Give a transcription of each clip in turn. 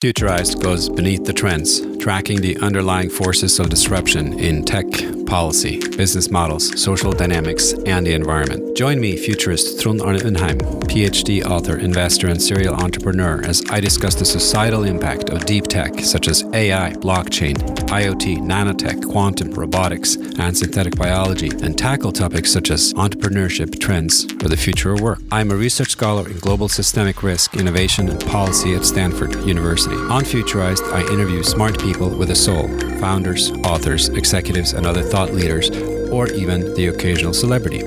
Futurized goes beneath the trends, tracking the underlying forces of disruption in tech, policy, business models, social dynamics, and the environment. Join me, futurist Trond Arne Undheim, PhD author, investor, and serial entrepreneur, as I discuss the societal impact of deep tech such as AI, blockchain, IoT, nanotech, quantum, robotics, and synthetic biology, and tackle topics such as entrepreneurship, trends, or the future of work. I'm a research scholar in global systemic risk, innovation, and policy at Stanford University. University. On Futurized, I interview smart people with a soul founders, authors, executives, and other thought leaders, or even the occasional celebrity.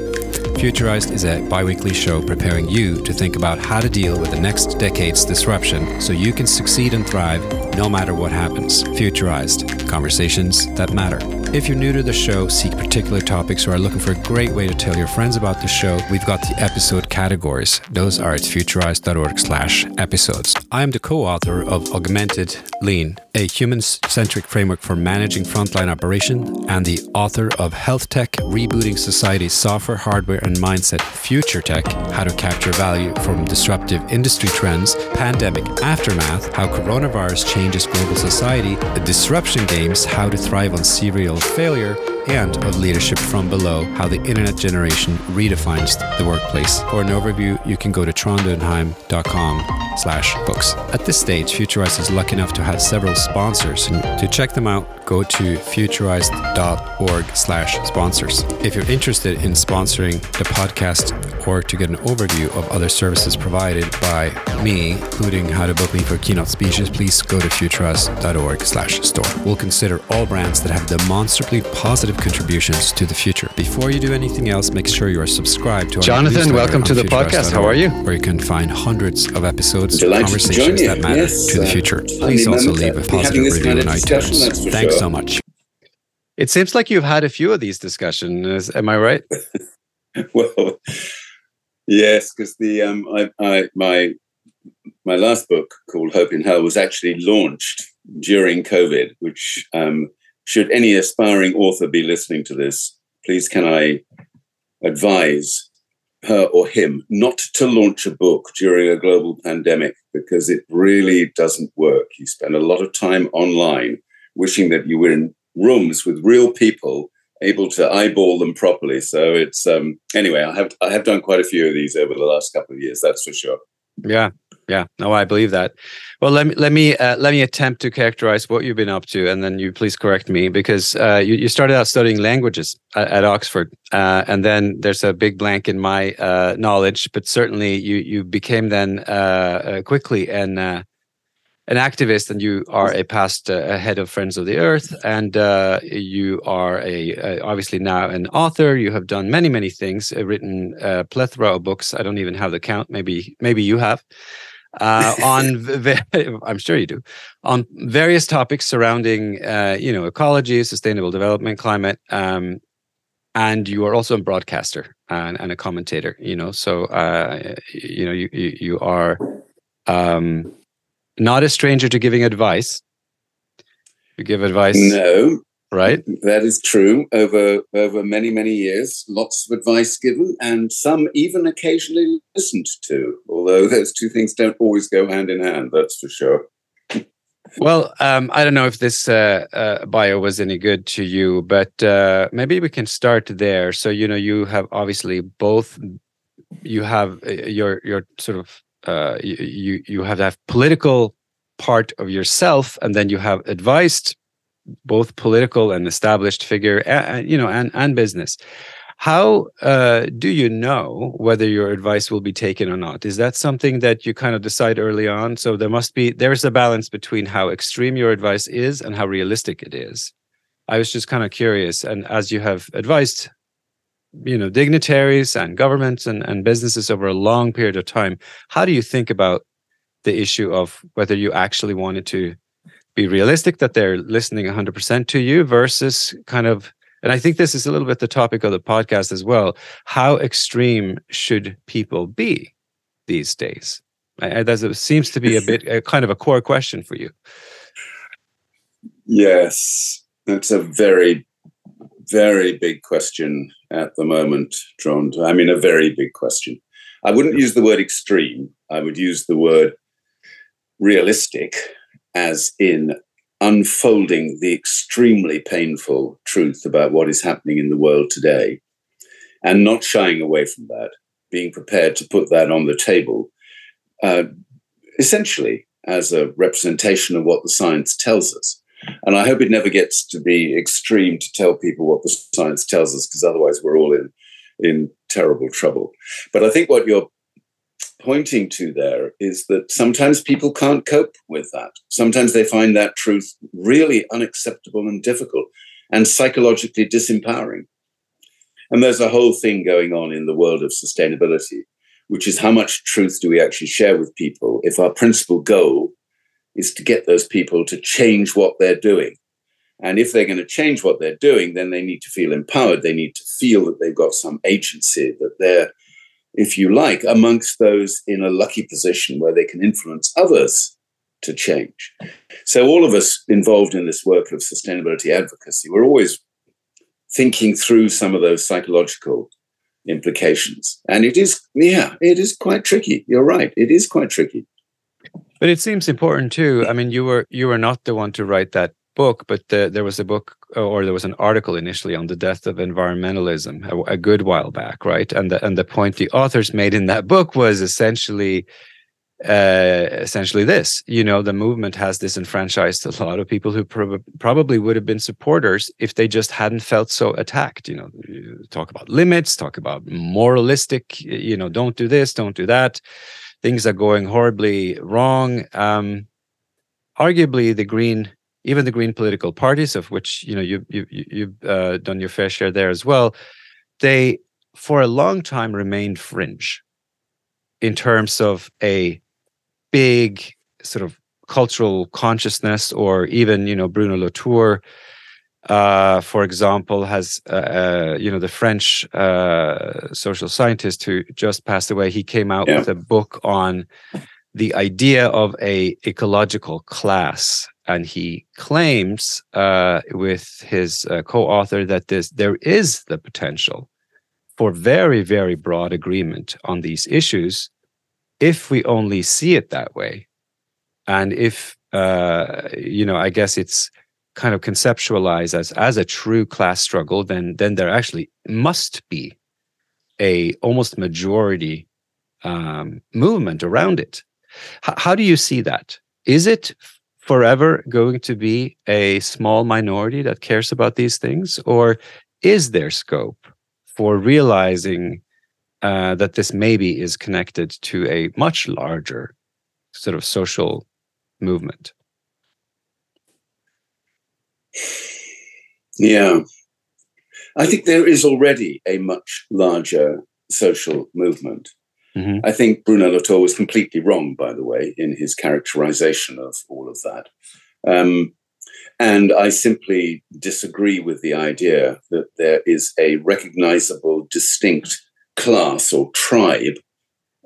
Futurized is a bi weekly show preparing you to think about how to deal with the next decade's disruption so you can succeed and thrive no matter what happens. Futurized conversations that matter. If you're new to the show, seek particular topics, or are looking for a great way to tell your friends about the show, we've got the episode categories. Those are at futurized.org slash episodes. I am the co-author of Augmented Lean, a human-centric framework for managing frontline operation, and the author of Health Tech, Rebooting Society's Software, Hardware, and Mindset Future Tech, How to Capture Value from Disruptive Industry Trends, Pandemic Aftermath, How Coronavirus Changes Global Society, The Disruption Games, How to Thrive on Serial failure and of leadership from below, how the internet generation redefines the workplace. For an overview, you can go to trondundheim.com slash books. At this stage, Futurized is lucky enough to have several sponsors, and to check them out, go to futurized.org slash sponsors. If you're interested in sponsoring the podcast or to get an overview of other services provided by me, including how to book me for keynote speeches, please go to futurized.org slash store. We'll consider all brands that have demonstrably positive contributions to the future. Before you do anything else, make sure you are subscribed to our Jonathon, welcome to the podcast. How are you? Where you can find hundreds of episodes, of conversations that matter yes, to the uh, future. Please also leave a positive review on iTunes. Thanks so much. It seems like you've had a few of these discussions. Am I right? well, yes, because the um, I, I, my my last book called Hope in Hell was actually launched during COVID, which um, should any aspiring author be listening to this, please can I advise her or him not to launch a book during a global pandemic because it really doesn't work. You spend a lot of time online wishing that you were in rooms with real people able to eyeball them properly. So it's um anyway, I have I have done quite a few of these over the last couple of years, that's for sure. Yeah. Yeah, no, I believe that. Well, let me let me uh, let me attempt to characterize what you've been up to, and then you please correct me because uh, you, you started out studying languages at, at Oxford, uh, and then there's a big blank in my uh, knowledge, but certainly you you became then uh, uh, quickly an an activist, and you are a past head of Friends of the Earth, and you are a, obviously now an author. You have done many many things, written a plethora of books. I don't even have the count. Maybe maybe you have uh, on I'm sure you do on various topics surrounding uh, you know ecology, sustainable development, climate, um, and you are also a broadcaster and, and a commentator. You know, so uh, you know you you, you are um, not a stranger to giving advice. You give advice. No, right? That is true. Over over many many years, lots of advice given, and some even occasionally listened to. Although those two things don't always go hand in hand. That's for sure. Well, um, I don't know if this uh, uh, bio was any good to you, but uh, maybe we can start there. So you know, you have obviously both. You have uh, your your sort of uh, you you have that political part of yourself, and then you have advised both political and established figure, and, you know, and and business. How uh, do you know whether your advice will be taken or not? Is that something that you kind of decide early on? So there must be there's a balance between how extreme your advice is and how realistic it is. I was just kind of curious, and as you have advised, you know, dignitaries and governments and, and businesses over a long period of time, how do you think about the issue of whether you actually wanted to be realistic that they're listening 100% to you versus kind of and i think this is a little bit the topic of the podcast as well how extreme should people be these days? That seems to be a bit a kind of a core question for you. Yes that's a very very big question at the moment Trond. i mean a very big question. I wouldn't use the word extreme. I would use the word realistic as in unfolding the extremely painful truth about what is happening in the world today and not shying away from that, being prepared to put that on the table, uh, essentially as a representation of what the science tells us. And I hope it never gets to be extreme to tell people what the science tells us, because otherwise we're all in, in terrible trouble. But I think what you're pointing to there is that sometimes people can't cope with that. Sometimes they find that truth really unacceptable and difficult and psychologically disempowering. And there's a whole thing going on in the world of sustainability, which is how much truth do we actually share with people if our principal goal is to get those people to change what they're doing. And if they're going to change what they're doing, then they need to feel empowered. They need to feel that they've got some agency, that they're if you like, amongst those in a lucky position where they can influence others to change. So, all of us involved in this work of sustainability advocacy, we're always thinking through some of those psychological implications. And it is, yeah, it is quite tricky. You're right. It is quite tricky. But it seems important too. I mean, you were you were not the one to write that book, but the, there was a book or there was an article initially on the death of environmentalism a, a, good while back, right? And the and the point the authors made in that book was essentially uh, essentially this. You know, the movement has disenfranchised a lot of people who prob- probably would have been supporters if they just hadn't felt so attacked. You know, talk about limits, talk about moralistic. You know, don't do this, don't do that. Things are going horribly wrong. Um, arguably, the green even the green political parties, of which you know you you you've uh, done your fair share there as well, they for a long time remained fringe in terms of a big sort of cultural consciousness, or even you know Bruno Latour. Uh, for example, has uh, uh, you know the French uh, social scientist who just passed away? He came out yeah. with a book on the idea of a ecological class and he claims uh, with his uh, co-author that this there is the potential for very very broad agreement on these issues if we only see it that way. And if uh, you know i guess it's kind of conceptualized as as a true class struggle then then there actually must be a almost majority um, movement around it. H- how do you see that? Is it forever going to be a small minority that cares about these things? Or is there scope for realizing uh, that this maybe is connected to a much larger sort of social movement? Yeah. I think there is already a much larger social movement. Mm-hmm. I think Bruno Latour was completely wrong, by the way, in his characterization of all of that. Um, and I simply disagree with the idea that there is a recognizable, distinct class or tribe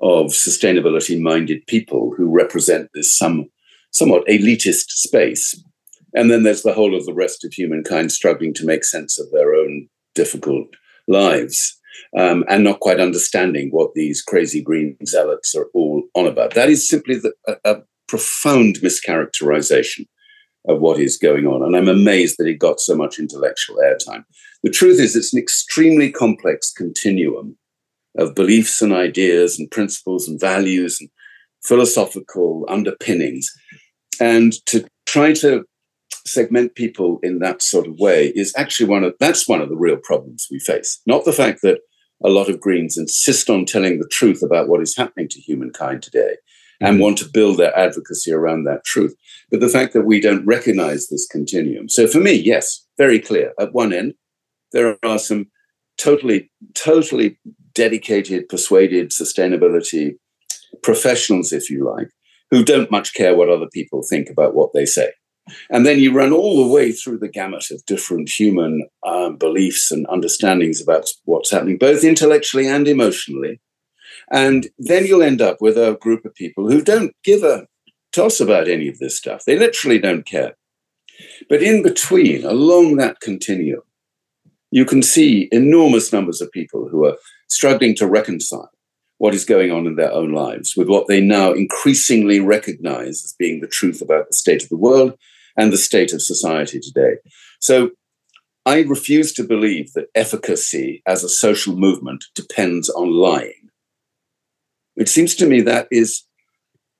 of sustainability minded people who represent this some, somewhat elitist space. And then there's the whole of the rest of humankind struggling to make sense of their own difficult lives um, and not quite understanding what these crazy green zealots are all on about. That is simply the, a, a profound mischaracterization of what is going on. And I'm amazed that it got so much intellectual airtime. The truth is, it's an extremely complex continuum of beliefs and ideas and principles and values and philosophical underpinnings. And to try to segment people in that sort of way is actually one of that's one of the real problems we face. Not the fact that a lot of Greens insist on telling the truth about what is happening to humankind today and mm-hmm. want to build their advocacy around that truth. But the fact that we don't recognize this continuum. So for me, yes, very clear. At one end, there are some totally, totally dedicated, persuaded sustainability professionals, if you like, who don't much care what other people think about what they say. And then you run all the way through the gamut of different human um, beliefs and understandings about what's happening, both intellectually and emotionally. And then you'll end up with a group of people who don't give a toss about any of this stuff. They literally don't care. But in between, along that continuum, you can see enormous numbers of people who are struggling to reconcile what is going on in their own lives, with what they now increasingly recognize as being the truth about the state of the world and the state of society today. So I refuse to believe that efficacy as a social movement depends on lying. It seems to me that is,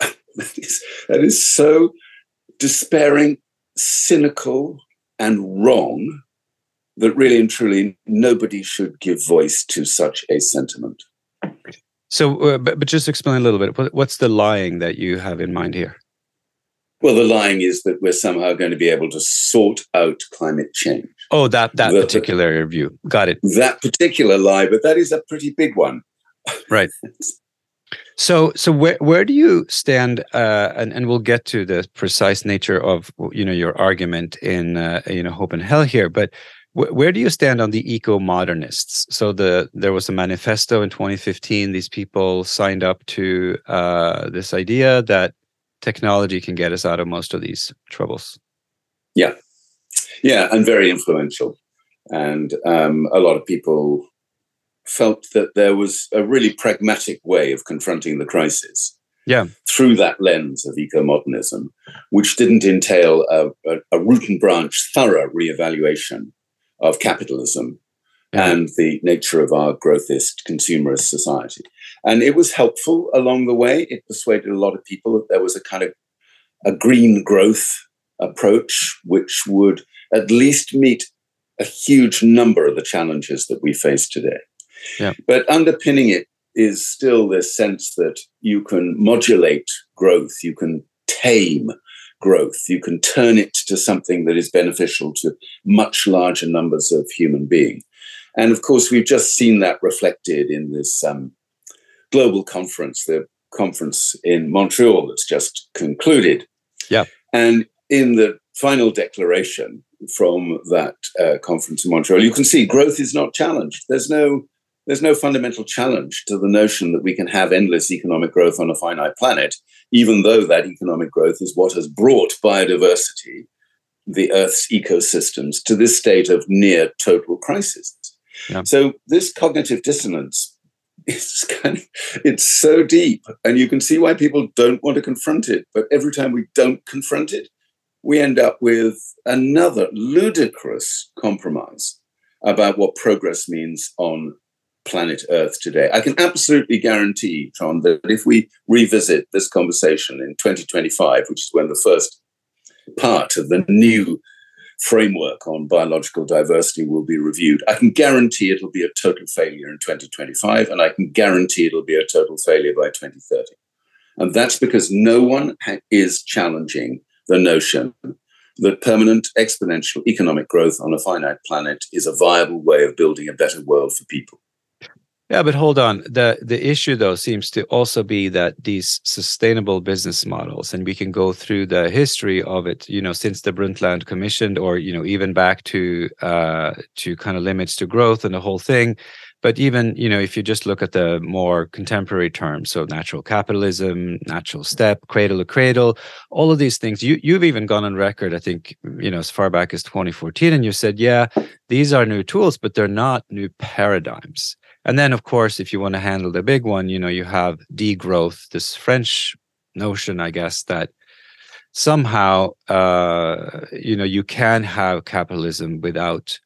that is, that is so despairing, cynical, and wrong that really and truly nobody should give voice to such a sentiment. So, uh, but, but just explain a little bit. What's the lying that you have in mind here? Well, the lying is that we're somehow going to be able to sort out climate change. Oh, that that the, particular view. Got it. That particular lie, but that is a pretty big one. Right. So, so where where do you stand? Uh, and and we'll get to the precise nature of you know your argument in uh, you know hope in hell here. But wh- where do you stand on the eco modernists? So the there was a manifesto in 2015. These people signed up to uh, this idea that technology can get us out of most of these troubles. Yeah, yeah, and very influential, and um, a lot of people felt that there was a really pragmatic way of confronting the crisis. Yeah. Through that lens of eco modernism, which didn't entail a, a, a, root and branch thorough reevaluation of capitalism. And the nature of our growthist consumerist society. And it was helpful along the way. It persuaded a lot of people that there was a kind of a green growth approach, which would at least meet a huge number of the challenges that we face today. Yeah. But underpinning it is still this sense that you can modulate growth, you can tame growth, you can turn it to something that is beneficial to much larger numbers of human beings. And of course, we've just seen that reflected in this um, global conference, the conference in Montreal that's just concluded. Yeah. And in the final declaration from that uh, conference in Montreal, you can see growth is not challenged. There's no there's no fundamental challenge to the notion that we can have endless economic growth on a finite planet, even though that economic growth is what has brought biodiversity, the Earth's ecosystems, to this state of near total crisis. Yeah. So this cognitive dissonance is kind of it's so deep, and you can see why people don't want to confront it. But every time we don't confront it, we end up with another ludicrous compromise about what progress means on planet Earth today. I can absolutely guarantee, Trond, that if we revisit this conversation in 2025, which is when the first part of the new framework on biological diversity will be reviewed, I can guarantee it'll be a total failure in 2025, and I can guarantee it'll be a total failure by 2030. And that's because no one ha- is challenging the notion that permanent exponential economic growth on a finite planet is a viable way of building a better world for people. Yeah, but hold on. The the issue though seems to also be that these sustainable business models, and we can go through the history of it, you know, since the Brundtland Commission, or you know, even back to uh, to kind of limits to growth and the whole thing. But even you know, if you just look at the more contemporary terms, so natural capitalism, natural step, cradle to cradle, all of these things, you you've even gone on record, I think, you know, as far back as 2014, and you said, yeah, these are new tools, but they're not new paradigms and then, of course, if you want to handle the big one, you know, you have degrowth, this French notion, I guess, that somehow, uh, you know, you can have capitalism without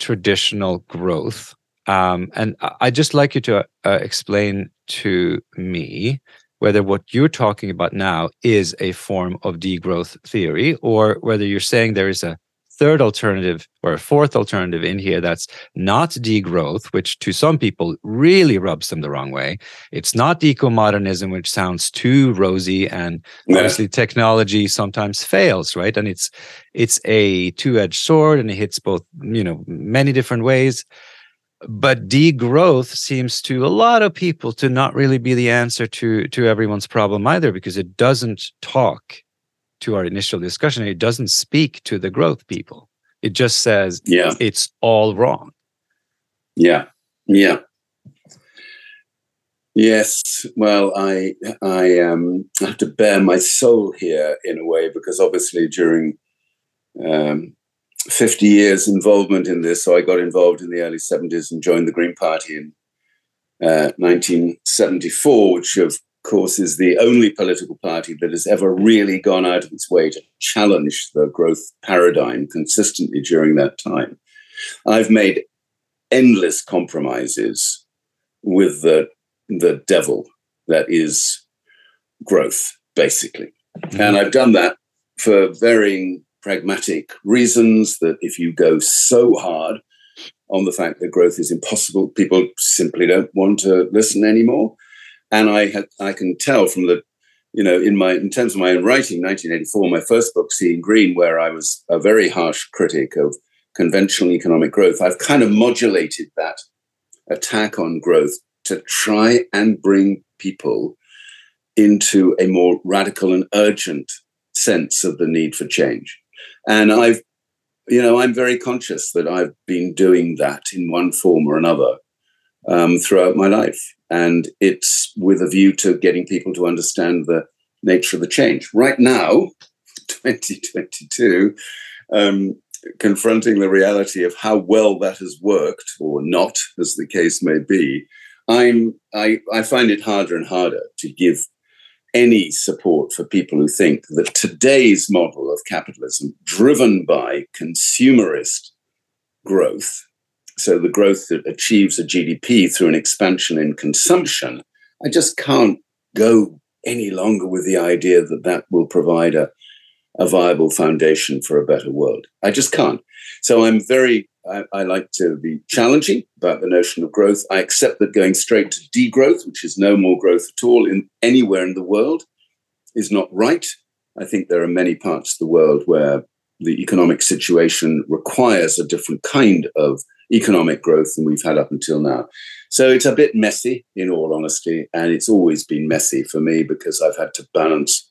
traditional growth. Um, and I'd just like you to uh, explain to me whether what you're talking about now is a form of degrowth theory or whether you're saying there is a third alternative or a fourth alternative in here that's not degrowth, which to some people really rubs them the wrong way. It's not eco-modernism, which sounds too rosy, and yeah. obviously technology sometimes fails, right? And it's it's a two-edged sword, and it hits both, you know, many different ways. But degrowth seems to a lot of people to not really be the answer to to everyone's problem either, because it doesn't talk to our initial discussion, it doesn't speak to the growth people. It just says, yeah, it's all wrong. Yeah, yeah. Yes, well, I I um, have to bare my soul here in a way because obviously during um, 50 years involvement in this, so I got involved in the early 70s and joined the Green Party in uh, 1974, which of course is the only political party that has ever really gone out of its way to challenge the growth paradigm consistently during that time. I've made endless compromises with the, the devil that is growth, basically. Mm-hmm. And I've done that for varying pragmatic reasons that if you go so hard on the fact that growth is impossible, people simply don't want to listen anymore. And I had, I can tell from the, you know, in my in terms of my own writing, 1984, my first book, Seeing Green, where I was a very harsh critic of conventional economic growth, I've kind of modulated that attack on growth to try and bring people into a more radical and urgent sense of the need for change. And I've, you know, I'm very conscious that I've been doing that in one form or another um, throughout my life. And it's with a view to getting people to understand the nature of the change. Right now, 2022, um, confronting the reality of how well that has worked or not, as the case may be, I'm I, I find it harder and harder to give any support for people who think that today's model of capitalism, driven by consumerist growth, so the growth that achieves a GDP through an expansion in consumption, I just can't go any longer with the idea that that will provide a, a viable foundation for a better world. I just can't. So I'm very, I, I, like to be challenging about the notion of growth. I accept that going straight to degrowth, which is no more growth at all in anywhere in the world, is not right. I think there are many parts of the world where the economic situation requires a different kind of economic growth than we've had up until now. So it's a bit messy, in all honesty, and it's always been messy for me because I've had to balance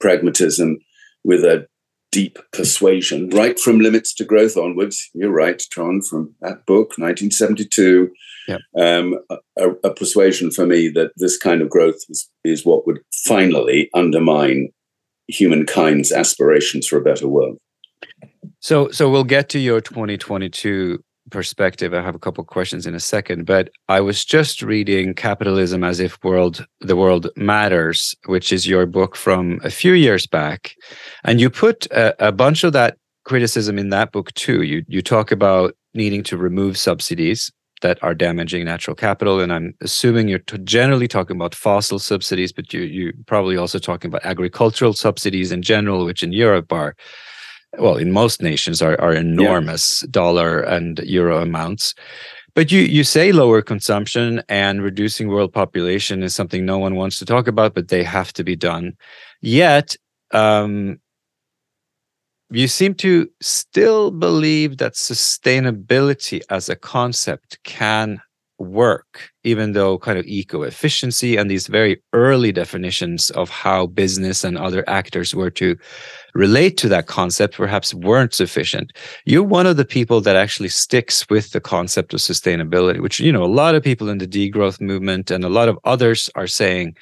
pragmatism with a deep persuasion, right from Limits to Growth onwards. You're right, Trond, from that book, 1972. Yep. Um, a, a, persuasion for me that this kind of growth is, is what would finally undermine humankind's aspirations for a better world. So, so we'll get to your 2022 perspective. I have a couple questions in a second, but I was just reading Capitalism as if world the world matters, which is your book from a few years back, and you put a, a bunch of that criticism in that book too. You you talk about needing to remove subsidies that are damaging natural capital, and I'm assuming you're generally talking about fossil subsidies, but you you probably also talking about agricultural subsidies in general, which in Europe are well, in most nations are, are enormous yeah. dollar and euro amounts. But you, you say lower consumption and reducing world population is something no one wants to talk about, but they have to be done. Yet, um, you seem to still believe that sustainability as a concept can work, even though kind of eco efficiency and these very early definitions of how business and other actors were to relate to that concept perhaps weren't sufficient. You're one of the people that actually sticks with the concept of sustainability, which, you know, a lot of people in the degrowth movement and a lot of others are saying,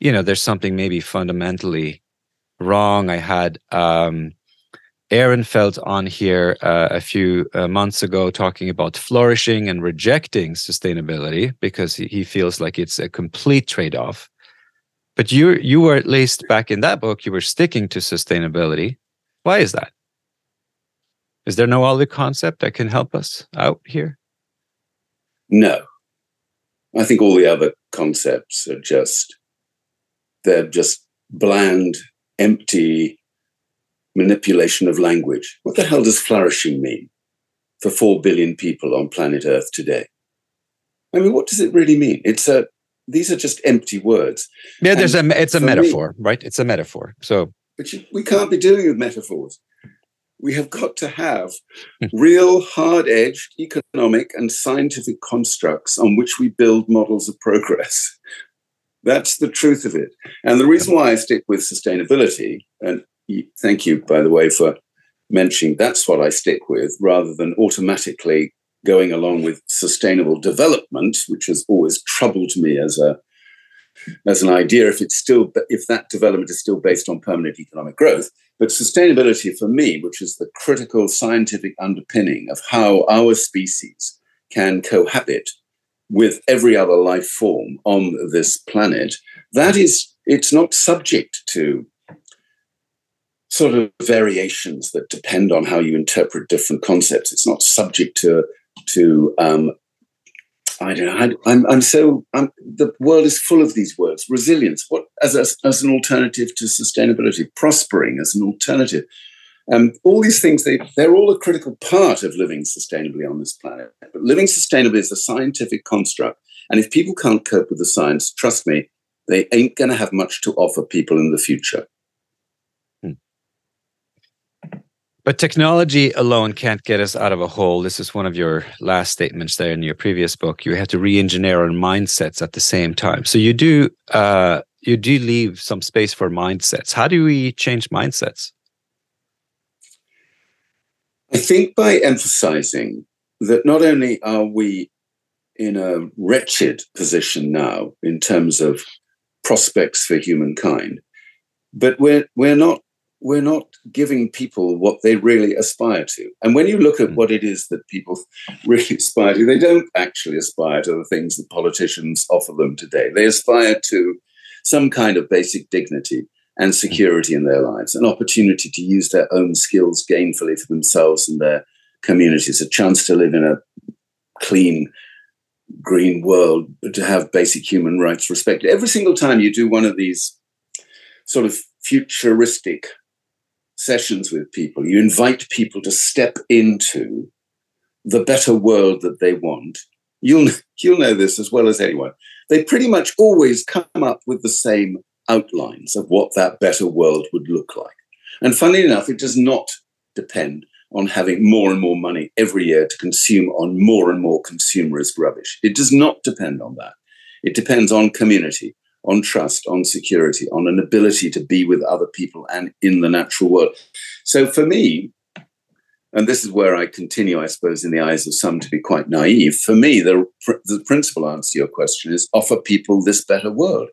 you know, there's something maybe fundamentally wrong. I had, um, Ehrenfeld on here uh, a few uh, months ago talking about flourishing and rejecting sustainability because he, he feels like it's a complete trade-off. But you you were at least back in that book you were sticking to sustainability. Why is that? Is there no other concept that can help us out here? No. I think all the other concepts are just they're just bland, empty manipulation of language. What the hell does flourishing mean for 4 billion people on planet Earth today? I mean, what does it really mean? It's a these are just empty words. Yeah, there's a it's a metaphor, me, right? It's a metaphor. So But you, we can't be dealing with metaphors. We have got to have hmm. real hard-edged economic and scientific constructs on which we build models of progress. That's the truth of it. And the reason why I stick with sustainability, and thank you, by the way, for mentioning that's what I stick with rather than automatically going along with sustainable development, which has always troubled me as a as an idea if it's still if that development is still based on permanent economic growth. But sustainability for me which is the critical scientific underpinning of how our species can cohabit with every other life form on this planet, that is, it's not subject to sort of variations that depend on how you interpret different concepts. It's not subject to to um, I don't know. I, am I'm so I'm, the world is full of these words. Resilience, what as a, as an alternative to sustainability, prospering as an alternative. Um, all these things they they're all a critical part of living sustainably on this planet. But living sustainably is a scientific construct, and if people can't cope with the science, trust me, they ain't going to have much to offer people in the future. But technology alone can't get us out of a hole. This is one of your last statements there in your previous book. You have to re-engineer our mindsets at the same time. So you do uh, you do leave some space for mindsets. How do we change mindsets? I think by emphasizing that not only are we in a wretched position now in terms of prospects for humankind, but we're we're not we're not giving people what they really aspire to. And when you look at hmm. what it is that people really aspire to, they don't actually aspire to the things that politicians offer them today. They aspire to some kind of basic dignity and hmm. security in their lives, an opportunity to use their own skills gainfully for themselves and their communities, a chance to live in a clean, green world, but to have basic human rights respected. Every single time you do one of these sort of futuristic sessions with people, you invite people to step into the better world that they want. You'll, you'll know this as well as anyone. They pretty much always come up with the same outlines of what that better world would look like. And funnily enough, it does not depend on having more and more money every year to consume on more and more consumerist rubbish. It does not depend on that. It depends on community on trust, on security, on an ability to be with other people and in the natural world. So for me, and this is where I continue, I suppose, in the eyes of some to be quite naive. For me, the, the principal answer to your question is offer people this better world.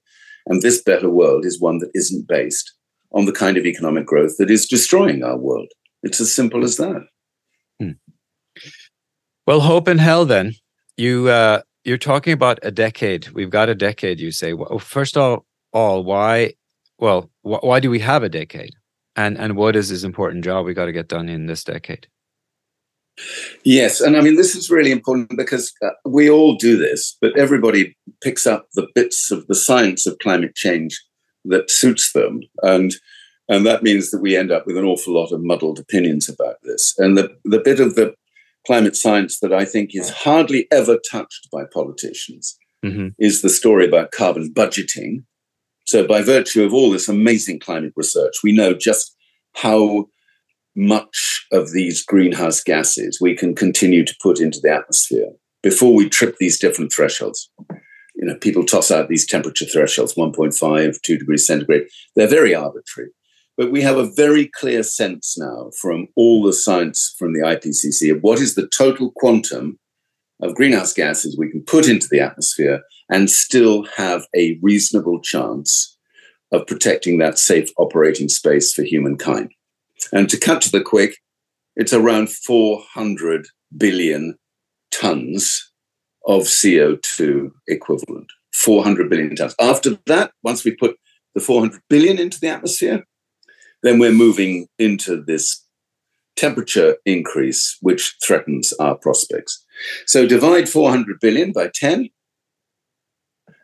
And this better world is one that isn't based on the kind of economic growth that is destroying our world. It's as simple as that. Hmm. Well, hope in hell then. You uh, you're talking about a decade. We've got a decade. You say. Well, first of all, why? Well, wh- why do we have a decade? And and what is this important job we got to get done in this decade? Yes, and I mean this is really important because uh, we all do this, but everybody picks up the bits of the science of climate change that suits them, and and that means that we end up with an awful lot of muddled opinions about this. And the the bit of the climate science that I think is hardly ever touched by politicians mm-hmm. is the story about carbon budgeting. So, by virtue of all this amazing climate research, we know just how much of these greenhouse gases we can continue to put into the atmosphere before we trip these different thresholds. You know, people toss out these temperature thresholds 1.5, 2 degrees centigrade. They're very arbitrary. But we have a very clear sense now from all the science from the IPCC of what is the total quantum of greenhouse gases we can put into the atmosphere and still have a reasonable chance of protecting that safe operating space for humankind. And to cut to the quick, it's around 400 billion tons of CO2 equivalent. 400 billion tons. After that, once we put the 400 billion into the atmosphere, then we're moving into this temperature increase, which threatens our prospects. So divide 400 billion by 10,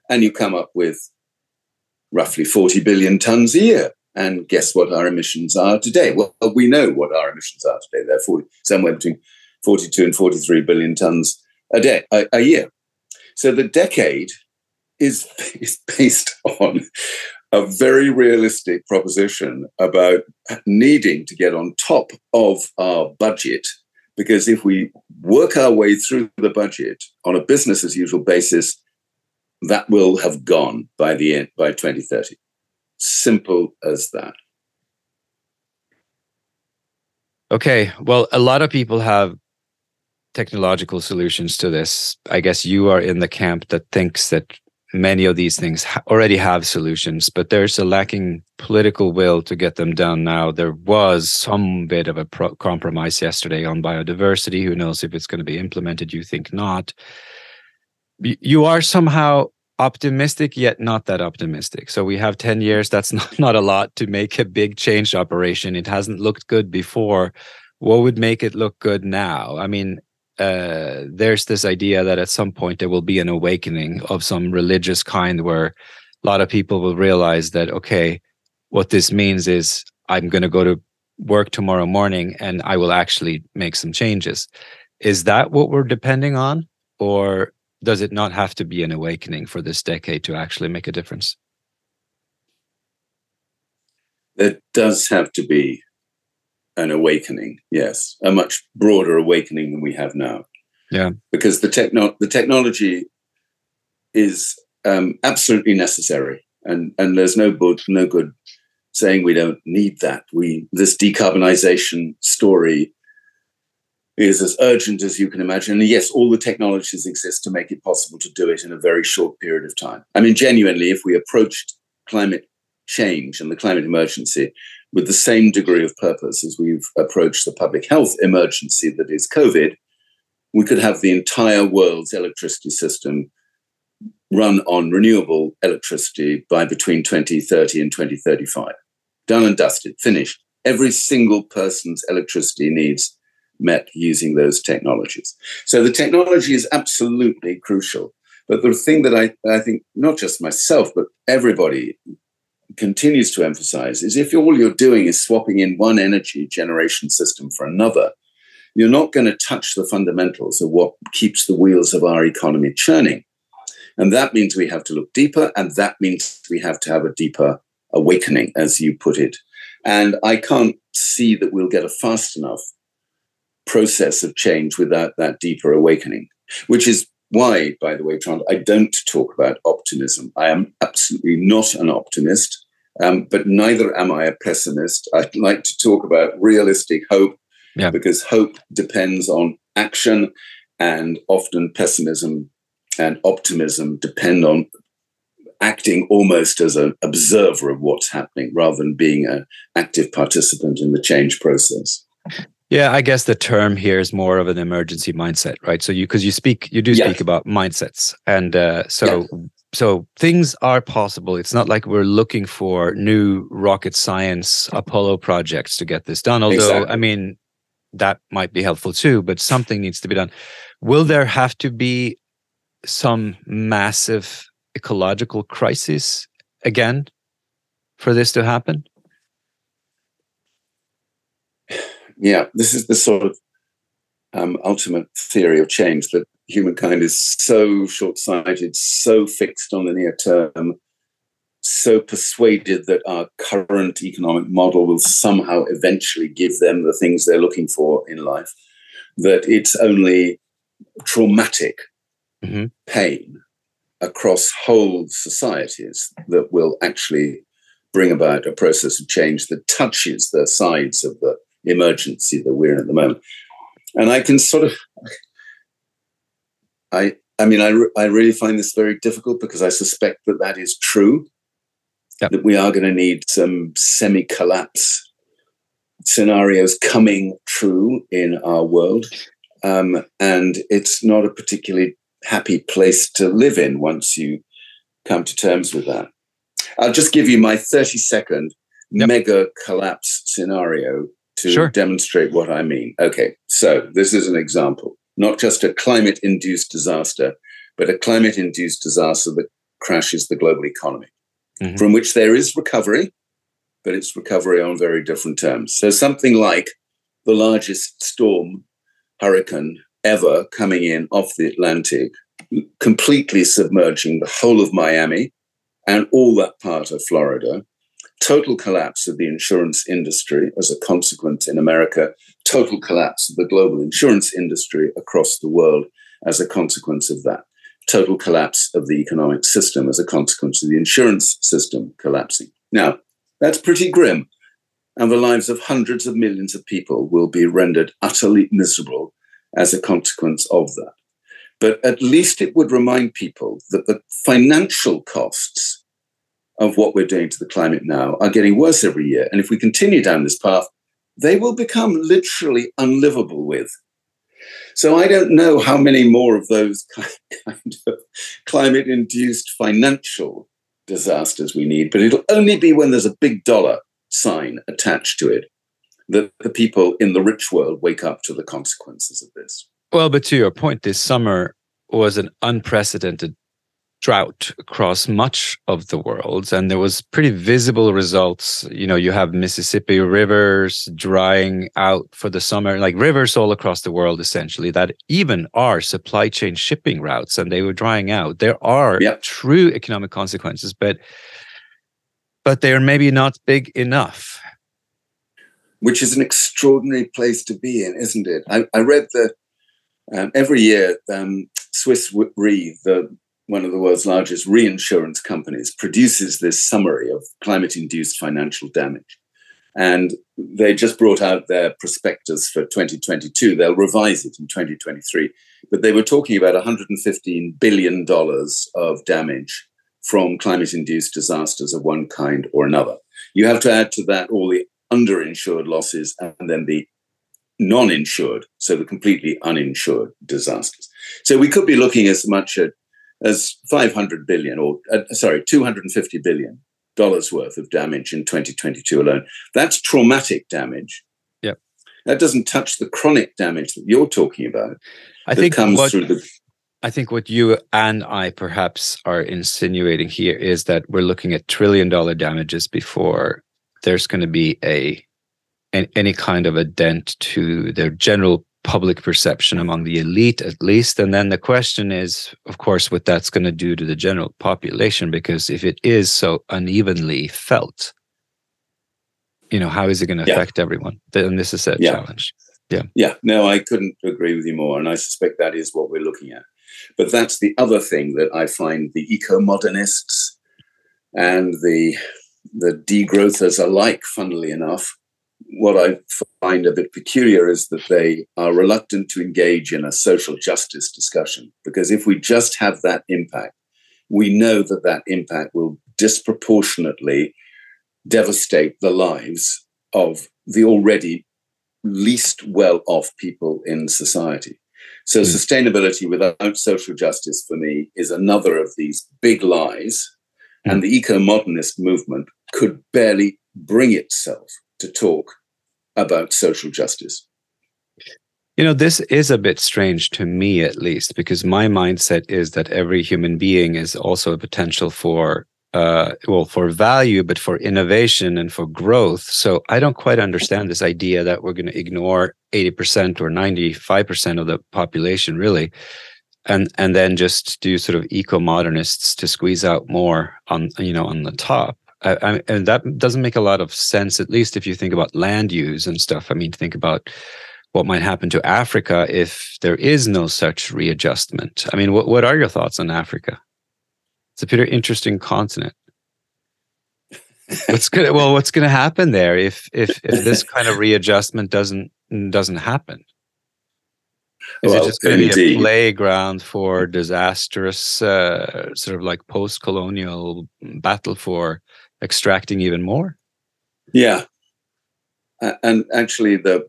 and you come up with roughly 40 billion tons a year. And guess what our emissions are today? Well, we know what our emissions are today. They're 40, somewhere between 42 and 43 billion tons a day, a, a year. So the decade is, is based on a very realistic proposition about needing to get on top of our budget. Because if we work our way through the budget on a business as usual basis, that will have gone by the end by 2030. Simple as that. Okay. Well, a lot of people have technological solutions to this. I guess you are in the camp that thinks that many of these things already have solutions, but there's a lacking political will to get them done now. There was some bit of a pro- compromise yesterday on biodiversity. Who knows if it's going to be implemented? You think not. you are somehow optimistic yet not that optimistic so we have 10 years that's not, not a lot to make a big change operation it hasn't looked good before what would make it look good now i mean uh, there's this idea that at some point there will be an awakening of some religious kind where a lot of people will realize that okay what this means is i'm going to go to work tomorrow morning and i will actually make some changes. Is that what we're depending on or does it not have to be an awakening for this decade to actually make a difference? It does have to be an awakening, yes, a much broader awakening than we have now. Yeah, because the techno the technology is um, absolutely necessary, and and there's no good no good saying we don't need that. We this decarbonization story is as urgent as you can imagine. And yes, all the technologies exist to make it possible to do it in a very short period of time. I mean, genuinely, if we approached climate change and the climate emergency with the same degree of purpose as we've approached the public health emergency that is COVID, we could have the entire world's electricity system run on renewable electricity by between 2030 and 2035. Done and dusted, finished. Every single person's electricity needs met using those technologies. So the technology is absolutely crucial. But the thing that I, I think, not just myself, but everybody continues to emphasize is if all you're doing is swapping in one energy generation system for another, you're not going to touch the fundamentals of what keeps the wheels of our economy churning. And that means we have to look deeper, and that means we have to have a deeper awakening, as you put it. And I can't see that we'll get a fast enough process of change without that deeper awakening, which is why, by the way, Trond, I don't talk about optimism. I am absolutely not an optimist. Um, but neither am I a pessimist. I like to talk about realistic hope yeah. because hope depends on action, and often pessimism and optimism depend on acting almost as an observer of what's happening rather than being an active participant in the change process. Yeah, I guess the term here is more of an emergency mindset, right? So you because you speak you do speak about mindsets, and uh, so so things are possible. It's not like we're looking for new rocket science Apollo projects to get this done. Although, exactly. I mean, that might be helpful too, but something needs to be done. Will there have to be some massive ecological crisis again for this to happen? Yeah, this is the sort of um, ultimate theory of change that humankind is so short sighted, so fixed on the near term, so persuaded that our current economic model will somehow eventually give them the things they're looking for in life, that it's only traumatic mm-hmm. pain across whole societies that will actually bring about a process of change that touches the sides of the emergency that we're in at the moment. And I can sort of I, I mean, I, re- I really find this very difficult because I suspect that that is true. Yep. That we are going to need some semi collapse scenarios coming true in our world. Um, and it's not a particularly happy place to live in once you come to terms with that. I'll just give you my 30 second yep. mega collapse scenario to sure. demonstrate what I mean. Okay, so this is an example not just a climate induced disaster, but a climate induced disaster that crashes the global economy, mm-hmm. from which there is recovery, but it's recovery on very different terms. So, something like the largest storm, hurricane ever coming in off the Atlantic, completely submerging the whole of Miami and all that part of Florida, total collapse of the insurance industry as a consequence in America, total collapse of the global insurance industry across the world as a consequence of that, total collapse of the economic system as a consequence of the insurance system collapsing. Now, that's pretty grim, and the lives of hundreds of millions of people will be rendered utterly miserable as a consequence of that. But at least it would remind people that the financial costs of what we're doing to the climate now are getting worse every year. And if we continue down this path, they will become literally unlivable with. So I don't know how many more of those kind of climate induced financial disasters we need, but it'll only be when there's a big dollar sign attached to it that the people in the rich world wake up to the consequences of this. Well, but to your point, this summer was an unprecedented drought across much of the world and there was pretty visible results. You know you have mississippi rivers drying out for the summer like rivers all across the world essentially that even are supply chain shipping routes and they were drying out. There are yep. true economic consequences but but they're maybe not big enough. Which is an extraordinary place to be in isn't it? I, I read the um, every year um, swiss re the one of the world's largest reinsurance companies, produces this summary of climate induced financial damage. And they just brought out their prospectus for 2022. They'll revise it in 2023. But they were talking about $115 billion of damage from climate induced disasters of one kind or another. You have to add to that all the underinsured losses and then the non insured, so the completely uninsured disasters. So we could be looking as much at as 500 billion or uh, sorry 250 billion dollars worth of damage in 2022 alone. That's traumatic damage. Yeah that doesn't touch the chronic damage that you're talking about. I think comes what, through the I think what you and I perhaps are insinuating here is that we're looking at trillion dollar damages before there's going to be a any kind of a dent to the general public perception among the elite at least. And then the question is of course what that's going to do to the general population because if it is so unevenly felt you know how is it going to yeah. affect everyone? And this is a yeah. challenge. Yeah. Yeah. No i couldn't agree with you more and i suspect that is what we're looking at. But that's the other thing that i find the eco-modernists and the the degrowthers alike funnily enough what I find a bit peculiar is that they are reluctant to engage in a social justice discussion because if we just have that impact, we know that that impact will disproportionately devastate the lives of the already least well off people in society. So, mm. sustainability without social justice for me is another of these big lies. Mm. And the eco modernist movement could barely bring itself to talk about social justice. You know, this is a bit strange to me, at least, because my mindset is that every human being is also a potential for, uh, well, for value, but for innovation and for growth. So I don't quite understand this idea that we're going to ignore 80% or 95% of the population, really, and and then just do sort of eco modernists to squeeze out more on, you know, on the top. I, I, and that doesn't make a lot of sense, at least if you think about land use and stuff. I mean, think about what might happen to Africa if there is no such readjustment. I mean, what, what are your thoughts on Africa? It's a pretty interesting continent. what's gonna well, what's gonna happen there if if if this kind of readjustment doesn't doesn't happen? Is well, it just going to be a playground for disastrous, uh, sort of like post-colonial battle for extracting even more. Yeah, and actually the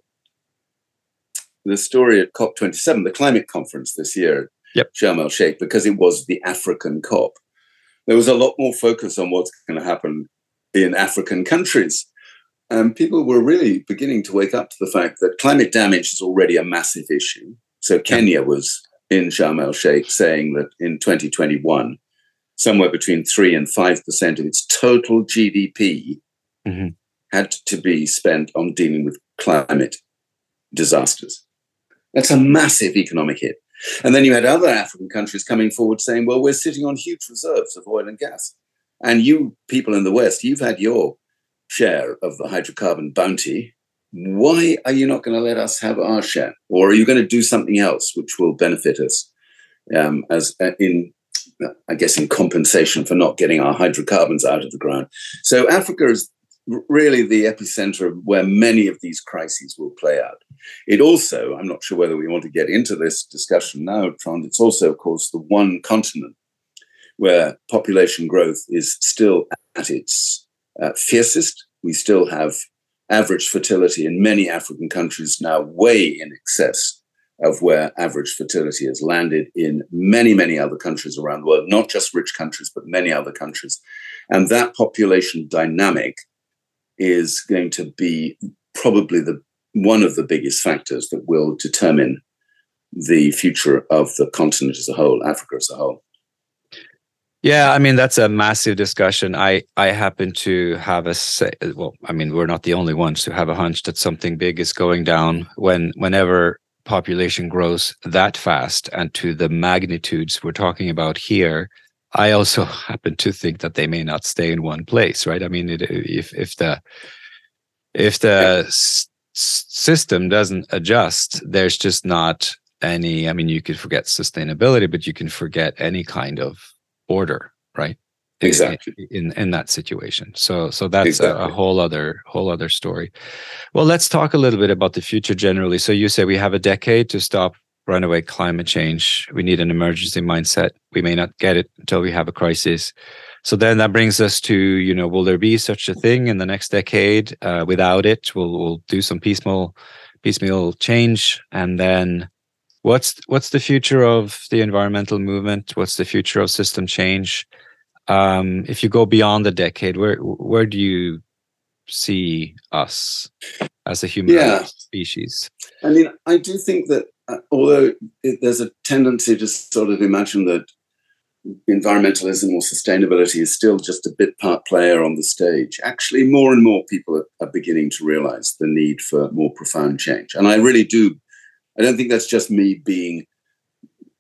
the story at COP27, the climate conference this year, yep. Sharm el Sheikh, because it was the African COP, there was a lot more focus on what's going to happen in African countries. And people were really beginning to wake up to the fact that climate damage is already a massive issue. So Kenya was in Sharm el Sheikh saying that in 2021, somewhere between three and five percent of its total GDP mm-hmm. had to be spent on dealing with climate disasters. That's a massive economic hit. And then you had other African countries coming forward saying, well, we're sitting on huge reserves of oil and gas. And you people in the West, you've had your share of the hydrocarbon bounty. Why are you not going to let us have our share? Or are you going to do something else which will benefit us um, as uh, in I guess, in compensation for not getting our hydrocarbons out of the ground. So Africa is really the epicenter of where many of these crises will play out. It also, I'm not sure whether we want to get into this discussion now, Trond, it's also, of course, the one continent where population growth is still at its uh, fiercest. We still have average fertility in many African countries now way in excess of where average fertility has landed in many, many other countries around the world, not just rich countries, but many other countries. And that population dynamic is going to be probably the one of the biggest factors that will determine the future of the continent as a whole, Africa as a whole. Yeah, I mean that's a massive discussion. I I happen to have a say. Well, I mean we're not the only ones who have a hunch that something big is going down when whenever population grows that fast and to the magnitudes we're talking about here. I also happen to think that they may not stay in one place, right? I mean, it, if if the if the s- system doesn't adjust, there's just not any. I mean, you could forget sustainability, but you can forget any kind of order, right? Exactly. In, in, in that situation. So so that's exactly. a, a, whole other whole other story. Well, let's talk a little bit about the future generally. So you say we have a decade to stop runaway climate change. We need an emergency mindset. We may not get it until we have a crisis. So then that brings us to, you know, will there be such a thing in the next decade? Uh, without it, we'll we'll do some piecemeal piecemeal change, and then what's what's the future of the environmental movement what's the future of system change um, if you go beyond the decade where where do you see us as a human yeah. species i mean i do think that uh, although it, there's a tendency to sort of imagine that environmentalism or sustainability is still just a bit part player on the stage actually more and more people are, are beginning to realize the need for more profound change and i really do I don't think that's just me being,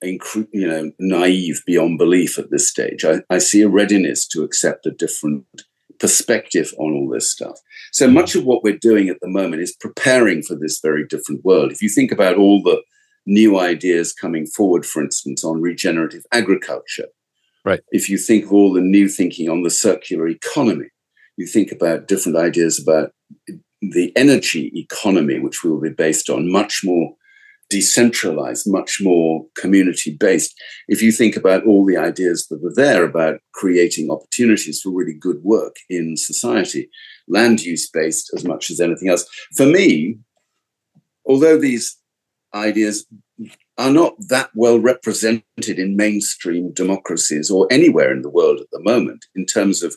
you know, naive beyond belief at this stage. I, I see a readiness to accept a different perspective on all this stuff. So much of what we're doing at the moment is preparing for this very different world. If you think about all the new ideas coming forward, for instance, on regenerative agriculture, right? If you think of all the new thinking on the circular economy, you think about different ideas about the energy economy, which will be based on much more decentralized, much more community based. If you think about all the ideas that were there about creating opportunities for really good work in society, land use based as much as anything else. For me, although these ideas are not that well represented in mainstream democracies or anywhere in the world at the moment in terms of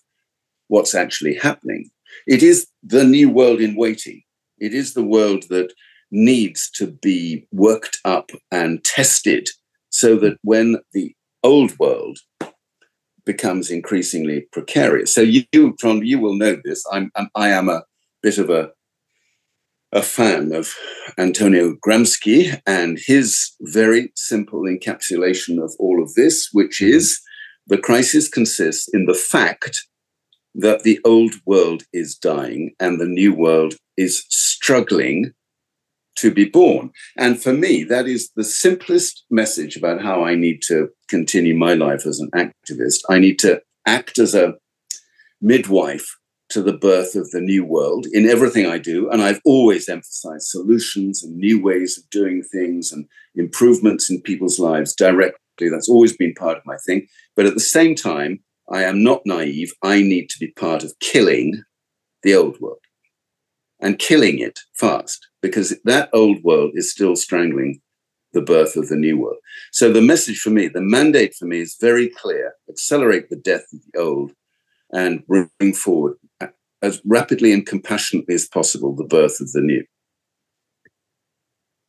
what's actually happening, it is the new world in waiting. It is the world that needs to be worked up and tested so that when the old world becomes increasingly precarious. So you, Trond, you will know this. I'm, I'm I am a bit of a a fan of Antonio Gramsci and his very simple encapsulation of all of this, which mm-hmm. is the crisis consists in the fact that the old world is dying and the new world is struggling to be born. And for me, that is the simplest message about how I need to continue my life as an activist. I need to act as a midwife to the birth of the new world in everything I do. And I've always emphasized solutions and new ways of doing things and improvements in people's lives directly. That's always been part of my thing. But at the same time, I am not naive. I need to be part of killing the old world and killing it fast because that old world is still strangling the birth of the new world. So the message for me, the mandate for me is very clear accelerate the death of the old and bring forward as rapidly and compassionately as possible the birth of the new.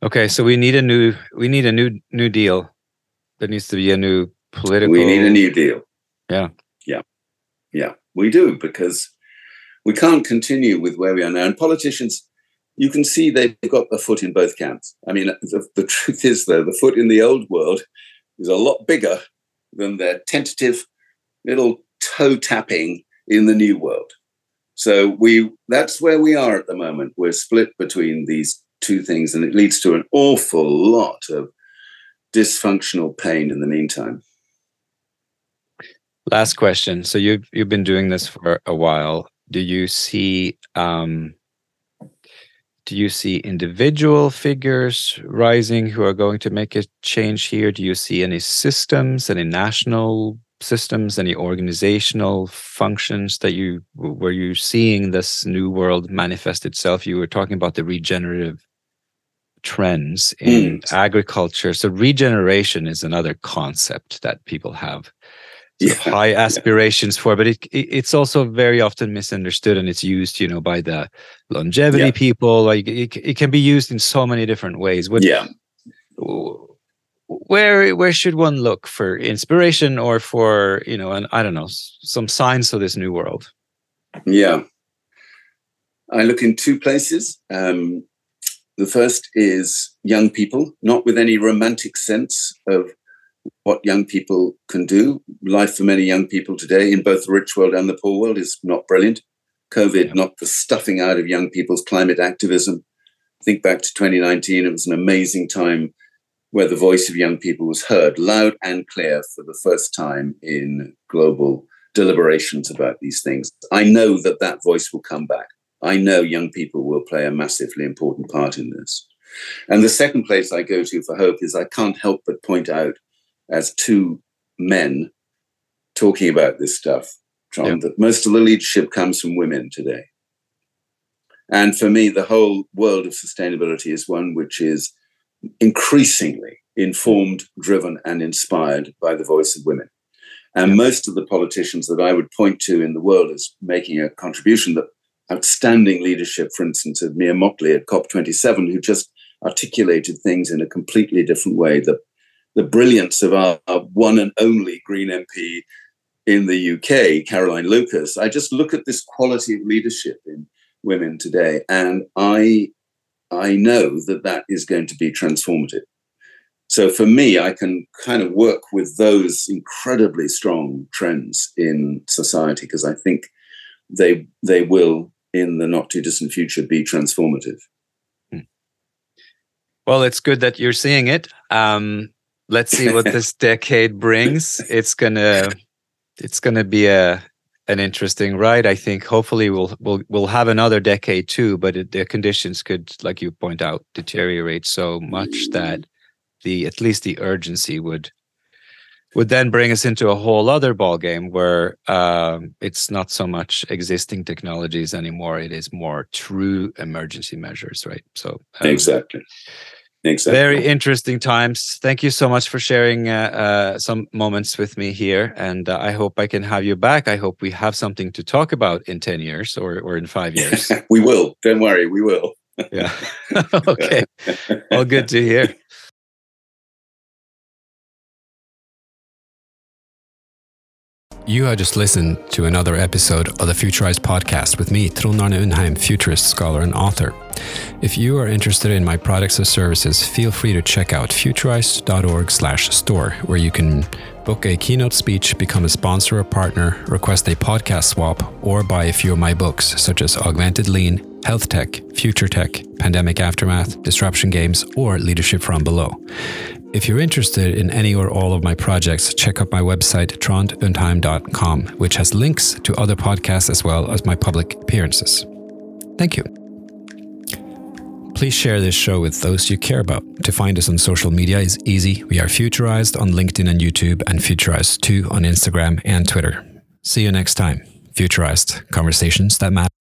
Okay, so we need a new we need a new new deal. There needs to be a new political We need a new deal. Yeah. Yeah. Yeah. We do because we can't continue with where we are now. And politicians, you can see they've got the foot in both camps. I mean, the, the truth is, though, the foot in the old world is a lot bigger than their tentative little toe tapping in the new world. So we that's where we are at the moment. We're split between these two things, and it leads to an awful lot of dysfunctional pain in the meantime. Last question. So you've you've been doing this for a while do you see um, do you see individual figures rising who are going to make a change here do you see any systems any national systems any organizational functions that you were you seeing this new world manifest itself you were talking about the regenerative trends in mm. agriculture. So regeneration is another concept that people have yeah. high aspirations for, but it, it, it's also very often misunderstood and it's used, you know, by the longevity yeah. people. Like it, it can be used in so many different ways. What, yeah. Where where should one look for inspiration or for you know, and I don't know, some signs of this new world? Yeah, I look in two places. Um, the first is young people, not with any romantic sense of what young people can do. Life for many young people today in both the rich world and the poor world is not brilliant. COVID yeah. knocked the stuffing out of young people's climate activism. Think back to 2019, it was an amazing time where the voice of young people was heard loud and clear for the first time in global deliberations about these things. I know that that voice will come back. I know young people will play a massively important part in this. And the second place I go to for hope is I can't help but point out, as two men talking about this stuff, John, yeah. that most of the leadership comes from women today. And for me, the whole world of sustainability is one which is increasingly informed, driven, and inspired by the voice of women. And most of the politicians that I would point to in the world as making a contribution that outstanding leadership, for instance, of Mia Mottley at COP27, who just articulated things in a completely different way. The, the brilliance of our, our one and only Green MP in the UK, Caroline Lucas. I just look at this quality of leadership in women today, and I I know that that is going to be transformative. So for me, I can kind of work with those incredibly strong trends in society because I think they they will in the not too distant future be transformative. Hmm. Well, it's good that you're seeing it. Um, let's see what this decade brings. It's gonna it's gonna be a an interesting ride. I think hopefully we'll we'll we'll have another decade too, but it, the conditions could, like you point out, deteriorate so much that the at least the urgency would would then bring us into a whole other ball game where um, it's not so much existing technologies anymore it is more true emergency measures right so um, exactly exactly. Very interesting times. Thank you so much for sharing uh, uh, some moments with me here and uh, i hope i can have you back. I hope we have something to talk about in 10 years or, or in five years. We will. Don't worry we will. Yeah. Okay. All good to hear You have just listened to another episode of the Futurized podcast with me, Trond Arne Undheim, futurist, scholar, and author. If you are interested in my products or services, feel free to check out futurized.org/store, where you can book a keynote speech, become a sponsor or partner, request a podcast swap, or buy a few of my books, such as Augmented Lean, Health Tech, Future Tech, Pandemic Aftermath, Disruption Games, or Leadership from Below. If you're interested in any or all of my projects, check out my website, trondundheim.com, which has links to other podcasts as well as my public appearances. Thank you. Please share this show with those you care about. To find us on social media is easy. We are Futurized on LinkedIn and YouTube, and Futurized2 on Instagram and Twitter. See you next time. Futurized, conversations that matter.